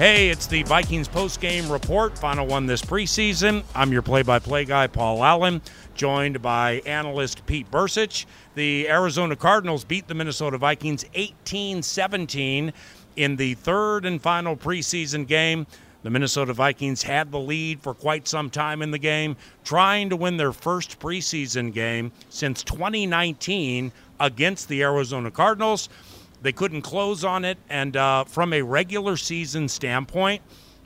Hey, it's the Vikings post-game report, final one this preseason. I'm your play-by-play guy, Paul Allen, joined by analyst Pete Bercich. The Arizona Cardinals beat the Minnesota Vikings 18-17 in the third and final preseason game. The Minnesota Vikings had the lead for quite some time in the game, trying to win their first preseason game since 2019 against the Arizona Cardinals. They couldn't close on it, and uh, from a regular season standpoint,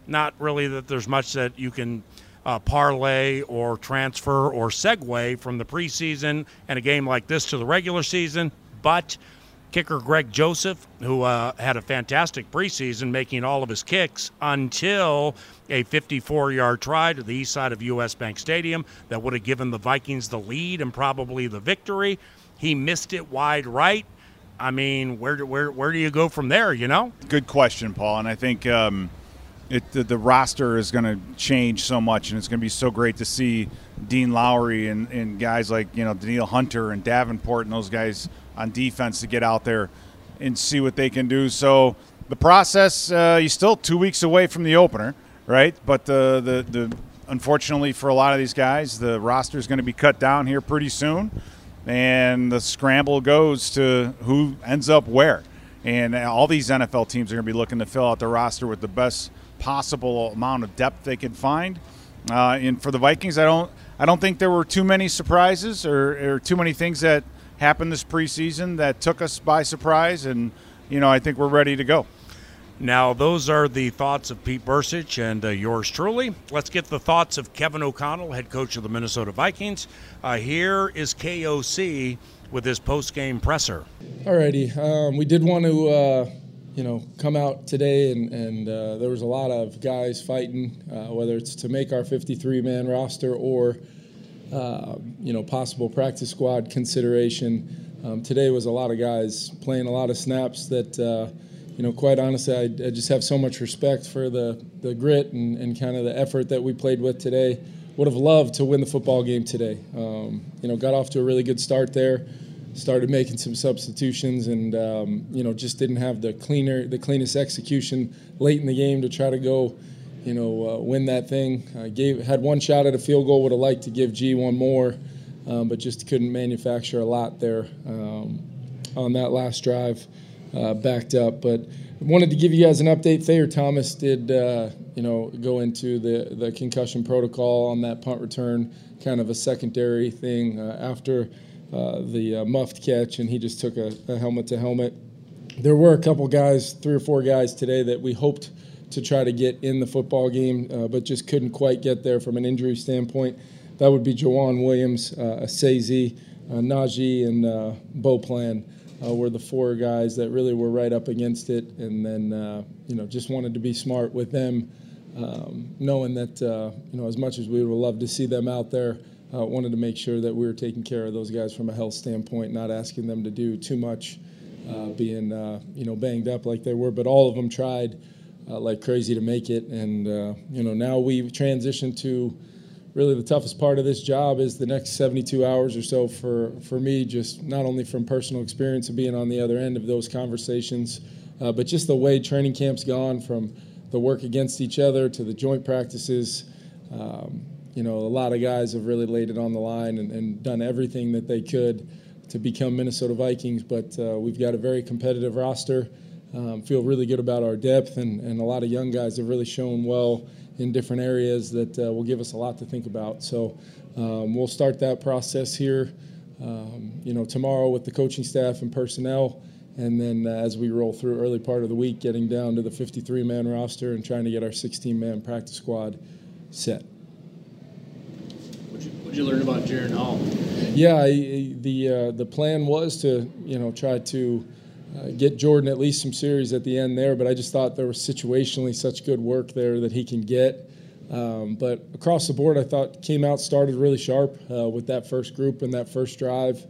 not really that there's much that you can uh, parlay or transfer or segue from the preseason and a game like this to the regular season, but kicker Greg Joseph, who uh, had a fantastic preseason, making all of his kicks until a 54 yard try to the east side of US Bank Stadium that would have given the Vikings the lead and probably the victory. He missed it wide right. I mean, where do, where where do you go from there? You know. Good question, Paul. And I think um, it, the, the, roster is going to change so much, and it's going to be so great to see Dean Lowry and, and guys like you know Danielle Hunter and Davenport and those guys on defense to get out there and see what they can do. So the process, uh, you're still two weeks away from the opener, right? But the the, the unfortunately for a lot of these guys, the roster is going to be cut down here pretty soon and the scramble goes to who ends up where. And all these NFL teams are going to be looking to fill out the roster with the best possible amount of depth they can find. Uh, and for the Vikings, I don't, I don't think there were too many surprises or, or too many things that happened this preseason that took us by surprise. And you know, I think we're ready to go. Now, those are the thoughts of Pete Bercich and uh, yours truly. Let's get the thoughts of Kevin O'Connell, head coach of the Minnesota Vikings. Uh, here is KOC with his post-game presser. Alrighty, um, we did want to, uh, you know, come out today, and, and uh, there was a lot of guys fighting, uh, whether it's to make our 53-man roster or, uh, you know, possible practice squad consideration. Um, today was a lot of guys playing a lot of snaps that you know, quite honestly, I, I, just have so much respect for the, the grit and, and kind of the effort that we played with today. Would have loved to win the football game today. Um, you know, got off to a really good start there. Started making some substitutions, and um, you know, just didn't have the cleaner, the cleanest execution late in the game to try to go, you know, uh, win that thing. I gave had one shot at a field goal. Would have liked to give G one more, um, but just couldn't manufacture a lot there um, on that last drive uh, backed up. But wanted to give you guys an update. Thayer Thomas did, uh, you know, go into the, the concussion protocol on that punt return, kind of a secondary thing uh, after uh, the uh, muffed catch, and he just took a, a helmet to helmet. There were a couple guys, three or four guys today that we hoped to try to get in the football game, uh, but just couldn't quite get there from an injury standpoint. That would be Jawan Williams, uh, Esezi, uh, Najee, and Bo Plan uh, were the four guys that really were right up against it, and then uh, you know just wanted to be smart with them, um, knowing that uh, you know as much as we would love to see them out there, uh, wanted to make sure that we were taking care of those guys from a health standpoint, not asking them to do too much, uh, being uh, you know banged up like they were, but all of them tried like crazy to make it, and you know now we've transitioned to really the toughest part of this job is the next 72 hours or so for, for me, just not only from personal experience of being on the other end of those conversations, uh, but just the way training camp's gone from the work against each other to the joint practices. Um, you know, a lot of guys have really laid it on the line and, and done everything that they could to become Minnesota Vikings, but uh, we've got a very competitive roster. Um, feel really good about our depth, and, and a lot of young guys have really shown well in different areas that uh, will give us a lot to think about. So um, we'll start that process here, um, you know, tomorrow with the coaching staff and personnel, and then uh, as we roll through early part of the week, getting down to the 53-man roster and trying to get our 16-man practice squad set. What did you you learn about Jaren Hall? Yeah, I, the uh, the plan was to you know try to uh, get Jordan at least some series at the end there. But I just thought there was situationally such good work there that he can get. Um, but across the board, I thought came out started really sharp uh, with that first group and that first drive.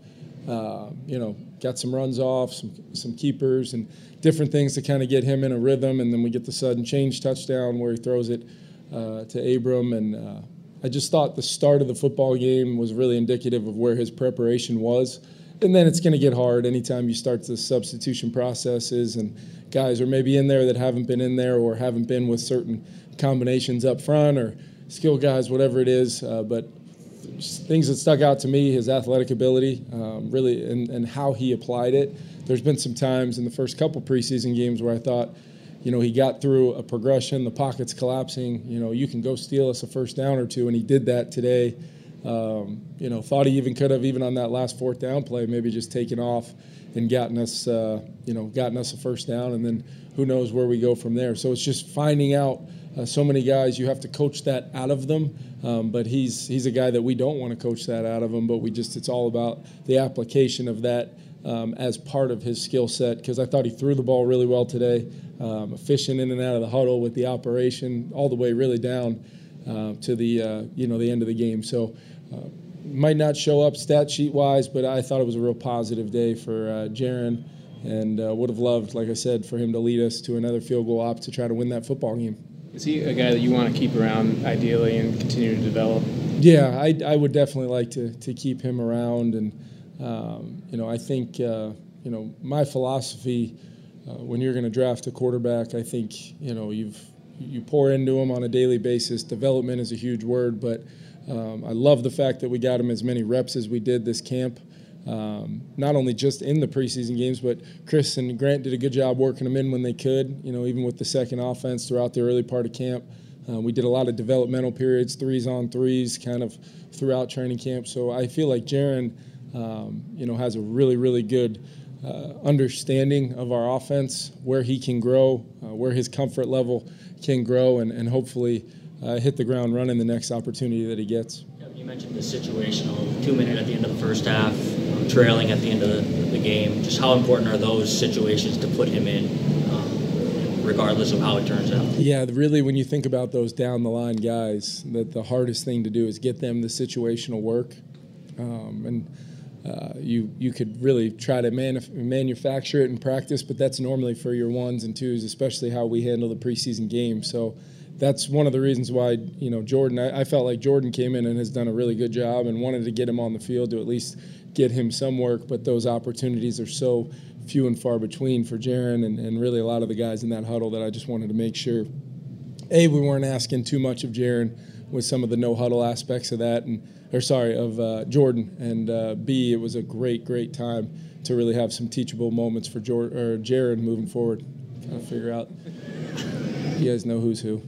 Uh, you know, got some runs off, some some keepers, and different things to kind of get him in a rhythm. And then we get the sudden change touchdown where he throws it uh, to Abram. And uh, I just thought the start of the football game was really indicative of where his preparation was and then it's going to get hard anytime you start the substitution processes and guys are maybe in there that haven't been in there or haven't been with certain combinations up front or skill guys, whatever it is. Uh, but things that stuck out to me his athletic ability, um, really, and, and how he applied it. There's been some times in the first couple preseason games where I thought, you know, he got through a progression, the pocket's collapsing. You know, you can go steal us a first down or two, and he did that today. Um, you know, thought he even could have, even on that last fourth down play, maybe just taken off and gotten us, uh, you know, gotten us a first down, and then who knows where we go from there. So it's just finding out uh, so many guys, you have to coach that out of them. Um, but he's he's a guy that we don't want to coach that out of him. But we just it's all about the application of that um, as part of his skill set. Because I thought he threw the ball really well today, um, efficient in and out of the huddle with the operation all the way really down uh, to the uh, you know the end of the game. So. Uh, might not show up stat sheet wise, but I thought it was a real positive day for uh, Jaren and uh, would have loved, like I said, for him to lead us to another field goal op to try to win that football game. Is he a guy that you want to keep around ideally and continue to develop? Yeah, I, I would definitely like to, to keep him around. And, um, you know, I think, uh, you know, my philosophy uh, when you're going to draft a quarterback, I think, you know, you've you pour into him on a daily basis. Development is a huge word, but um, I love the fact that we got him as many reps as we did this camp. Um, not only just in the preseason games, but Chris and Grant did a good job working them in when they could. You know, even with the second offense throughout the early part of camp, uh, we did a lot of developmental periods, threes on threes, kind of throughout training camp. So I feel like Jaren, um, you know, has a really, really good uh, understanding of our offense, where he can grow, uh, where his comfort level can grow, and, and hopefully uh, hit the ground running the next opportunity that he gets. You mentioned the situational two minute at the end of the first half trailing at the end of the, the game. Just how important are those situations to put him in, um, regardless of how it turns out? Yeah, really, when you think about those down the line guys, that the hardest thing to do is get them the situational work, um, and. Uh, you you could really try to manuf- manufacture it in practice, but that's normally for your ones and twos, especially how we handle the preseason game. So that's one of the reasons why you know Jordan. I, I, felt like Jordan came in and has done a really good job, and wanted to get him on the field to at least get him some work, but those opportunities are so few and far between for Jaren and, and really a lot of the guys in that huddle that I just wanted to make sure, A, we weren't asking too much of Jaren with some of the no huddle aspects of that, and or sorry, of uh, Jordan, and uh, B, it was a great, great time to really have some teachable moments for Jordan, or Jaren moving forward. Trying to figure out. You guys know who's who.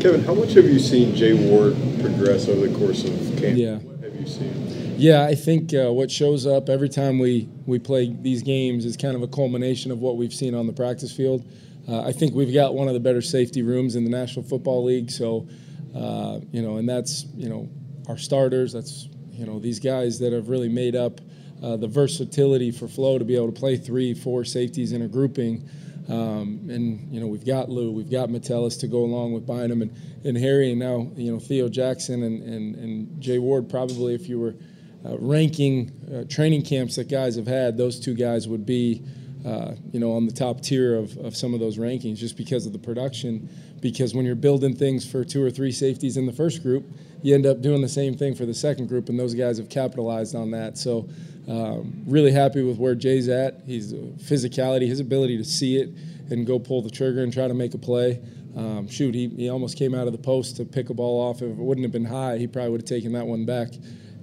Kevin, how much have you seen Jay Ward progress over the course of camp? Yeah. What have you seen? Yeah, I think uh, what shows up every time we, we play these games is kind of a culmination of what we've seen on the practice field. Uh, I think we've got one of the better safety rooms in the National Football League. So, uh, you know, and that's, you know, our starters. That's, you know, these guys that have really made up uh, the versatility for Flo to be able to play three, four safeties in a grouping. Um, and you know we've got Lou, we've got Metellus to go along with Bynum and, and Harry, and now you know Theo Jackson and, and, and Jay Ward. Probably if you were uh, ranking uh, training camps that guys have had, those two guys would be, uh, you know, on the top tier of, of some of those rankings just because of the production. Because when you're building things for two or three safeties in the first group, you end up doing the same thing for the second group, and those guys have capitalized on that. So, um, really happy with where Jay's at. He's uh, physicality, his ability to see it and go pull the trigger and try to make a play. Um, shoot, he, he almost came out of the post to pick a ball off. If it wouldn't have been high, he probably would have taken that one back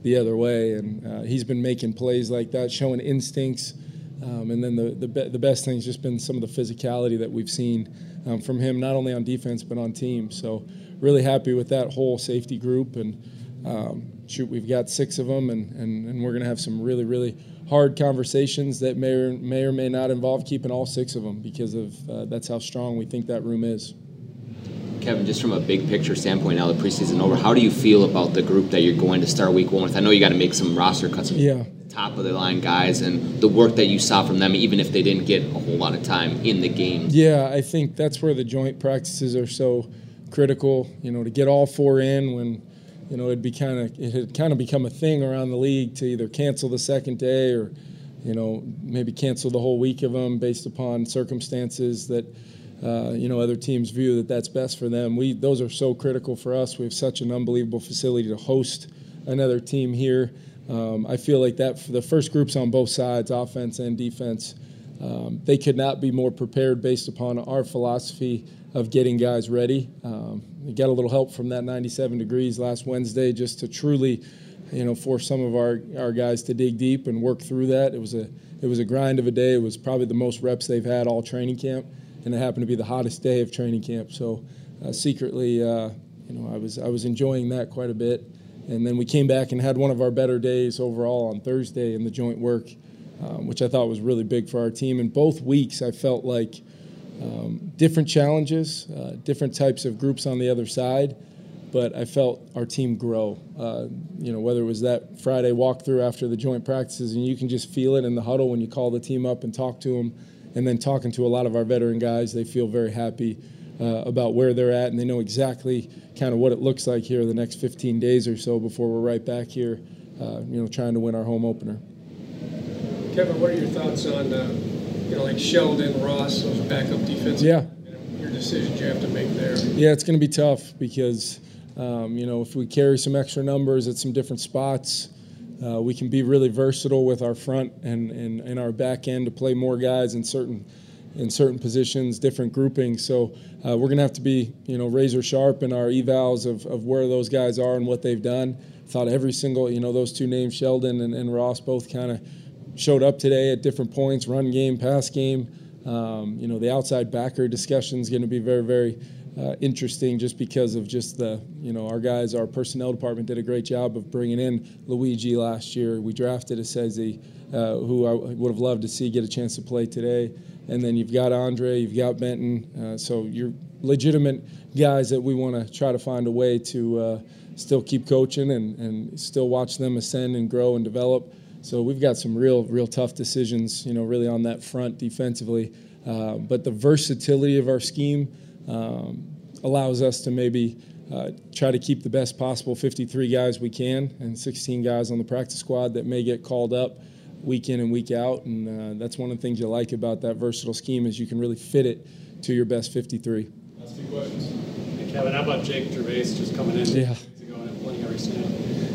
the other way. And uh, he's been making plays like that, showing instincts. Um, and then the the, be- the best just been some of the physicality that we've seen um, from him, not only on defense but on team. So really happy with that whole safety group. And um, shoot, we've got six of them, and, and, and we're going to have some really really hard conversations that may or may or may not involve keeping all six of them because of uh, that's how strong we think that room is. Kevin, just from a big picture standpoint, now the preseason over, how do you feel about the group that you're going to start week one with? I know you got to make some roster cuts. Yeah. Top of the line guys and the work that you saw from them, even if they didn't get a whole lot of time in the game. Yeah, I think that's where the joint practices are so critical. You know, to get all four in when, you know, it'd be kind of it had kind of become a thing around the league to either cancel the second day or, you know, maybe cancel the whole week of them based upon circumstances that uh, you know, other teams view that that's best for them. We those are so critical for us. We have such an unbelievable facility to host another team here. Um, I feel like that the first groups on both sides, offense and defense, um, they could not be more prepared based upon our philosophy of getting guys ready. Um, we got a little help from that 97 degrees last Wednesday just to truly, you know, force some of our, our guys to dig deep and work through that. It was a it was a grind of a day. It was probably the most reps they've had all training camp, and it happened to be the hottest day of training camp. So uh, secretly, uh, you know, I was I was enjoying that quite a bit. And then we came back and had one of our better days overall on Thursday in the joint work, um, which I thought was really big for our team. And both weeks, I felt like um, different challenges, uh, different types of groups on the other side, but I felt our team grow. Uh, you know, whether it was that Friday walkthrough after the joint practices, and you can just feel it in the huddle when you call the team up and talk to them, and then talking to a lot of our veteran guys, they feel very happy uh, about where they're at, and they know exactly kind of what it looks like here the next 15 days or so before we're right back here, uh, you know, trying to win our home opener. Kevin, what are your thoughts on, uh, you know, like Sheldon, Ross, those backup defensive? Yeah. You know, your decisions you have to make there. Yeah, it's going to be tough because, um, you know, if we carry some extra numbers at some different spots, uh, we can be really versatile with our front and, and, and our back end to play more guys in certain in certain positions, different groupings. So uh, we're going to have to be, you know, razor sharp in our evals of, of where those guys are and what they've done. Thought every single, you know, those two names, Sheldon and, and Ross, both kind of showed up today at different points, run game, pass game. Um, you know, the outside backer discussion is going to be very, very uh, interesting just because of just the, you know, our guys, our personnel department did a great job of bringing in Luiji last year. We drafted Esezi, uh, who I would have loved to see get a chance to play today and then you've got Andre, you've got Benton. Uh, so you're legitimate guys that we want to try to find a way to uh, still keep coaching and, and still watch them ascend and grow and develop. So we've got some real, real tough decisions, you know, really on that front defensively. Uh, but the versatility of our scheme um, allows us to maybe uh, try to keep the best possible 53 guys we can and 16 guys on the practice squad that may get called up week in and week out. And uh, that's one of the things you like about that versatile scheme is you can really fit it to your best 53. Last few questions. Hey, Kevin, how about Jake Gervase just coming in? Yeah. playing every snap?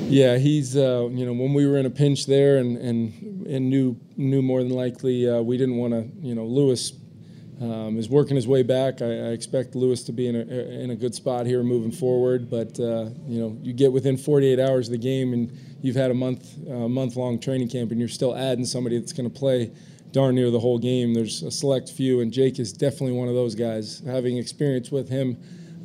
Yeah, he's uh, you know when we were in a pinch there and and, and knew knew more than likely uh, we didn't want to you know Lewis um, is working his way back. I, I, expect Lewis to be in a, in a good spot here moving forward. But uh, you know, you get within 48 hours of the game, and you've had a month uh, month long training camp, and you're still adding somebody that's going to play darn near the whole game. There's a select few, and Jake is definitely one of those guys. Having experience with him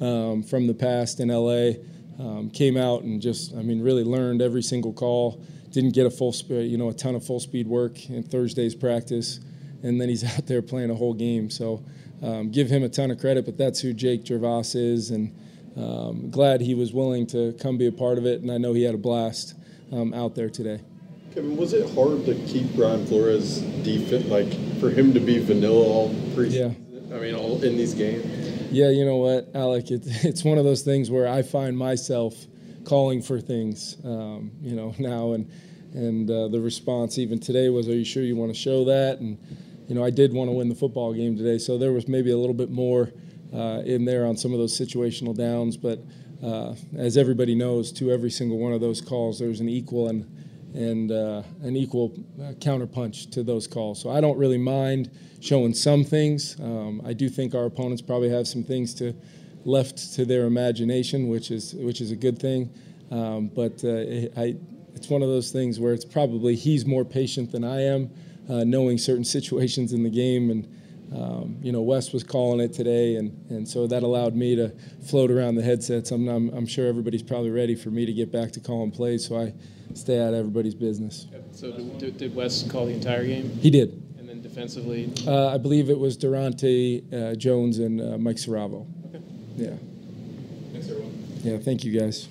um, from the past in LA, um, came out and just, I mean, really learned every single call. Didn't get a full, speed, you know, a ton of full speed work in Thursday's practice and then he's out there playing a whole game. So um, give him a ton of credit, but that's who Jake Gervase is, and um, glad he was willing to come be a part of it. And I know he had a blast um, out there today. Kevin, was it hard to keep Brian Flores defense, like for him to be vanilla all preseason? Yeah. I mean, all in these games. Yeah, you know what, Alec? It, it's one of those things where I find myself calling for things, um, you know, now and and uh, the response even today was, "Are you sure you want to show that?" and you know, I did want to win the football game today, so there was maybe a little bit more uh, in there on some of those situational downs. But uh, as everybody knows, to every single one of those calls, there's an equal and and uh, an equal uh, counterpunch to those calls. So I don't really mind showing some things. Um, I do think our opponents probably have some things to left to their imagination, which is which is a good thing. Um, but uh, I, it's one of those things where it's probably he's more patient than I am uh, knowing certain situations in the game. And, um, you know, Wes was calling it today, and, and so that allowed me to float around the headsets. I'm, I'm, I'm sure everybody's probably ready for me to get back to calling plays, so I stay out of everybody's business. So did, did Wes call the entire game? He did. And then defensively? Uh, I believe it was Daronte, uh, Jones, and uh, Mike Siravo. Okay. Yeah. Thanks, everyone. Yeah, thank you, guys.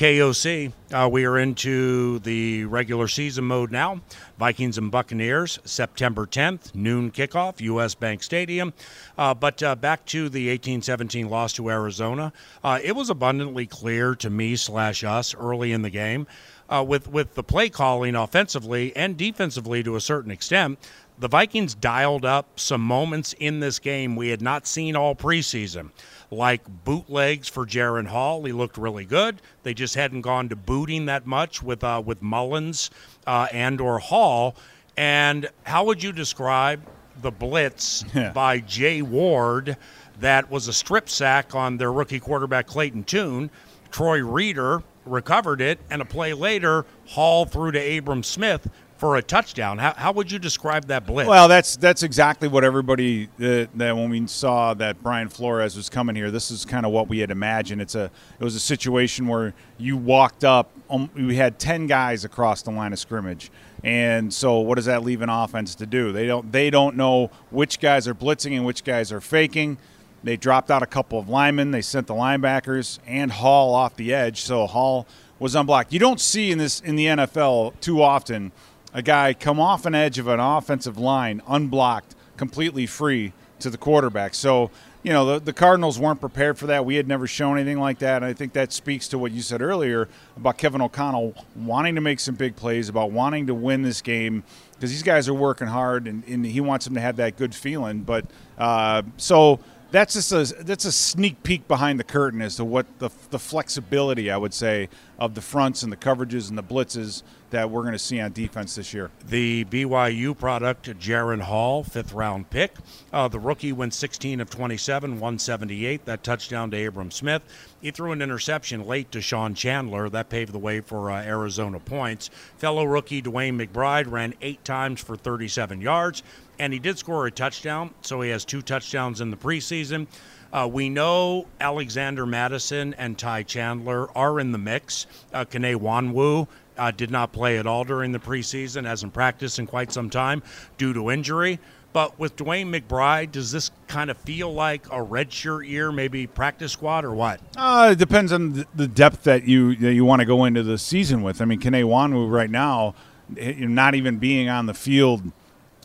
KOC. Uh, we are into the regular season mode now. Vikings and Buccaneers, September 10th, noon kickoff, U.S. Bank Stadium. Uh, but uh, back to the 18-17 loss to Arizona. Uh, it was abundantly clear to me slash us early in the game, uh, with with the play calling offensively and defensively to a certain extent, the Vikings dialed up some moments in this game we had not seen all preseason, like bootlegs for Jaren Hall. He looked really good. They just hadn't gone to booting that much with uh, with Mullens uh, and or Hall. And how would you describe the blitz yeah. by Jay Ward? That was a strip sack on their rookie quarterback Clayton Tune. Troy Reeder recovered it, and a play later, Hall threw to Abram Smith for a touchdown. How, how would you describe that blitz? Well, that's that's exactly what everybody uh, that when we saw that Brian Flores was coming here, this is kind of what we had imagined. It's a it was a situation where you walked up, um, we had ten guys across the line of scrimmage, and so what does that leave an offense to do? They don't they don't know which guys are blitzing and which guys are faking. They dropped out a couple of linemen. They sent the linebackers and Hall off the edge, so Hall was unblocked. You don't see in this in the NFL too often a guy come off an edge of an offensive line unblocked, completely free to the quarterback. So, you know, the, the Cardinals weren't prepared for that. We had never shown anything like that. And I think that speaks to what you said earlier about Kevin O'Connell wanting to make some big plays, about wanting to win this game because these guys are working hard and, and, he wants them to have that good feeling. But uh, so that's just a that's a sneak peek behind the curtain as to what the the flexibility I would say of the fronts and the coverages and the blitzes that we're going to see on defense this year. The BYU product, Jaren Hall, fifth round pick. Uh, the rookie went 16 of 27, 178. That touchdown to Abram Smith. He threw an interception late to Sean Chandler. That paved the way for uh, Arizona points. Fellow rookie DeWayne McBride ran eight times for 37 yards and he did score a touchdown, so he has two touchdowns in the preseason. Uh, we know Alexander Mattison and Ty Chandler are in the mix. Uh, Kene Nwangwu uh, did not play at all during the preseason, hasn't practiced in quite some time due to injury. But with DeWayne McBride, does this kind of feel like a redshirt year, maybe practice squad, or what? Uh, it depends on the depth that you that you want to go into the season with. I mean, Kene Nwangwu right now, not even being on the field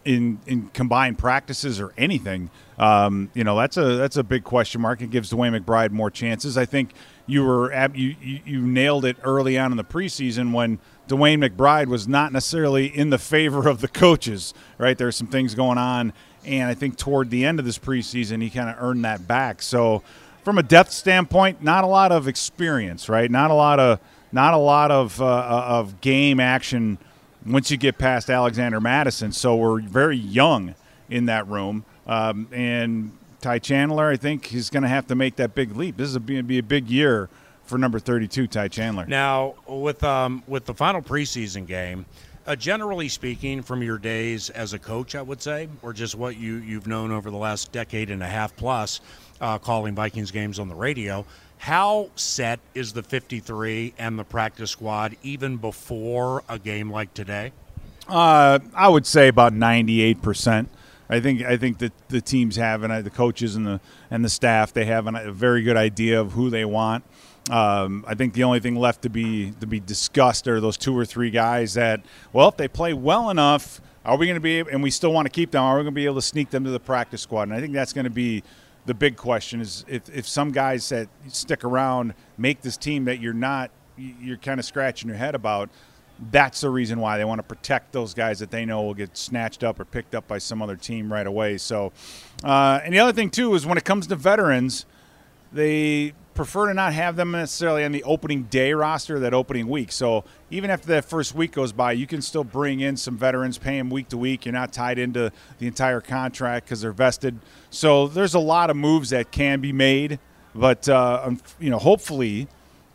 in in combined practices or anything. Um, you know, that's a that's a big question mark. It gives DeWayne McBride more chances. I think you were you you nailed it early on in the preseason when DeWayne McBride was not necessarily in the favor of the coaches. Right, there's some things going on, and I think toward the end of this preseason, he kind of earned that back. So, from a depth standpoint, not a lot of experience. Right, not a lot of not a lot of uh, of game action once you get past Alexander Mattison. So we're very young in that room. Um, and Ty Chandler, I think, is going to have to make that big leap. This is going to be a big year for number 32, Ty Chandler. Now, with um, with the final preseason game, uh, generally speaking, from your days as a coach, I would say, or just what you you've known over the last decade and a half plus, uh, calling Vikings games on the radio, how set is the 53 and the practice squad even before a game like today? Uh, I would say about 98 percent. I think I think that the teams have and the coaches and the and the staff they have a very good idea of who they want. Um, I think the only thing left to be to be discussed are those two or three guys that well if they play well enough are we going to be and we still want to keep them are we going to be able to sneak them to the practice squad and I think that's going to be the big question is if, if some guys that stick around make this team that you're not you're kind of scratching your head about that's the reason why they want to protect those guys that they know will get snatched up or picked up by some other team right away. So uh, and the other thing too is when it comes to veterans they prefer to not have them necessarily on the opening day roster that opening week. So even after that first week goes by, you can still bring in some veterans, pay them week to week. You're not tied into the entire contract because they're vested. So there's a lot of moves that can be made, but uh, you know, hopefully.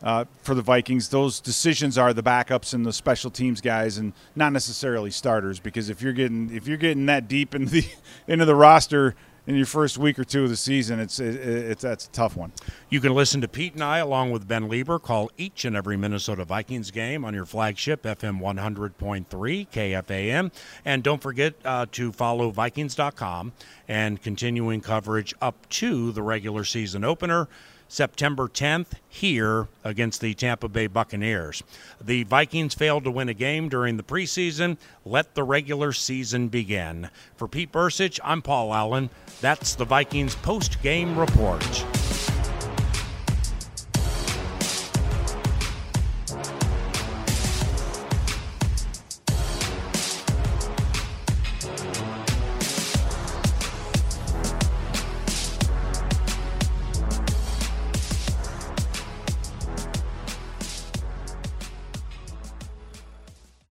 Uh, for the Vikings, those decisions are the backups and the special teams guys, and not necessarily starters. Because if you're getting if you're getting that deep into the into the roster, in your first week or two of the season, it's it, it's that's a tough one. You can listen to Pete and I along with Ben Leber call each and every Minnesota Vikings game on your flagship FM 100.3 KFAN, and don't forget uh, to follow Vikings.com and continuing coverage up to the regular season opener. September 10th here against the Tampa Bay Buccaneers. The Vikings failed to win a game during the preseason. Let the regular season begin. For Pete Bercich, I'm Paul Allen. That's the Vikings post game report.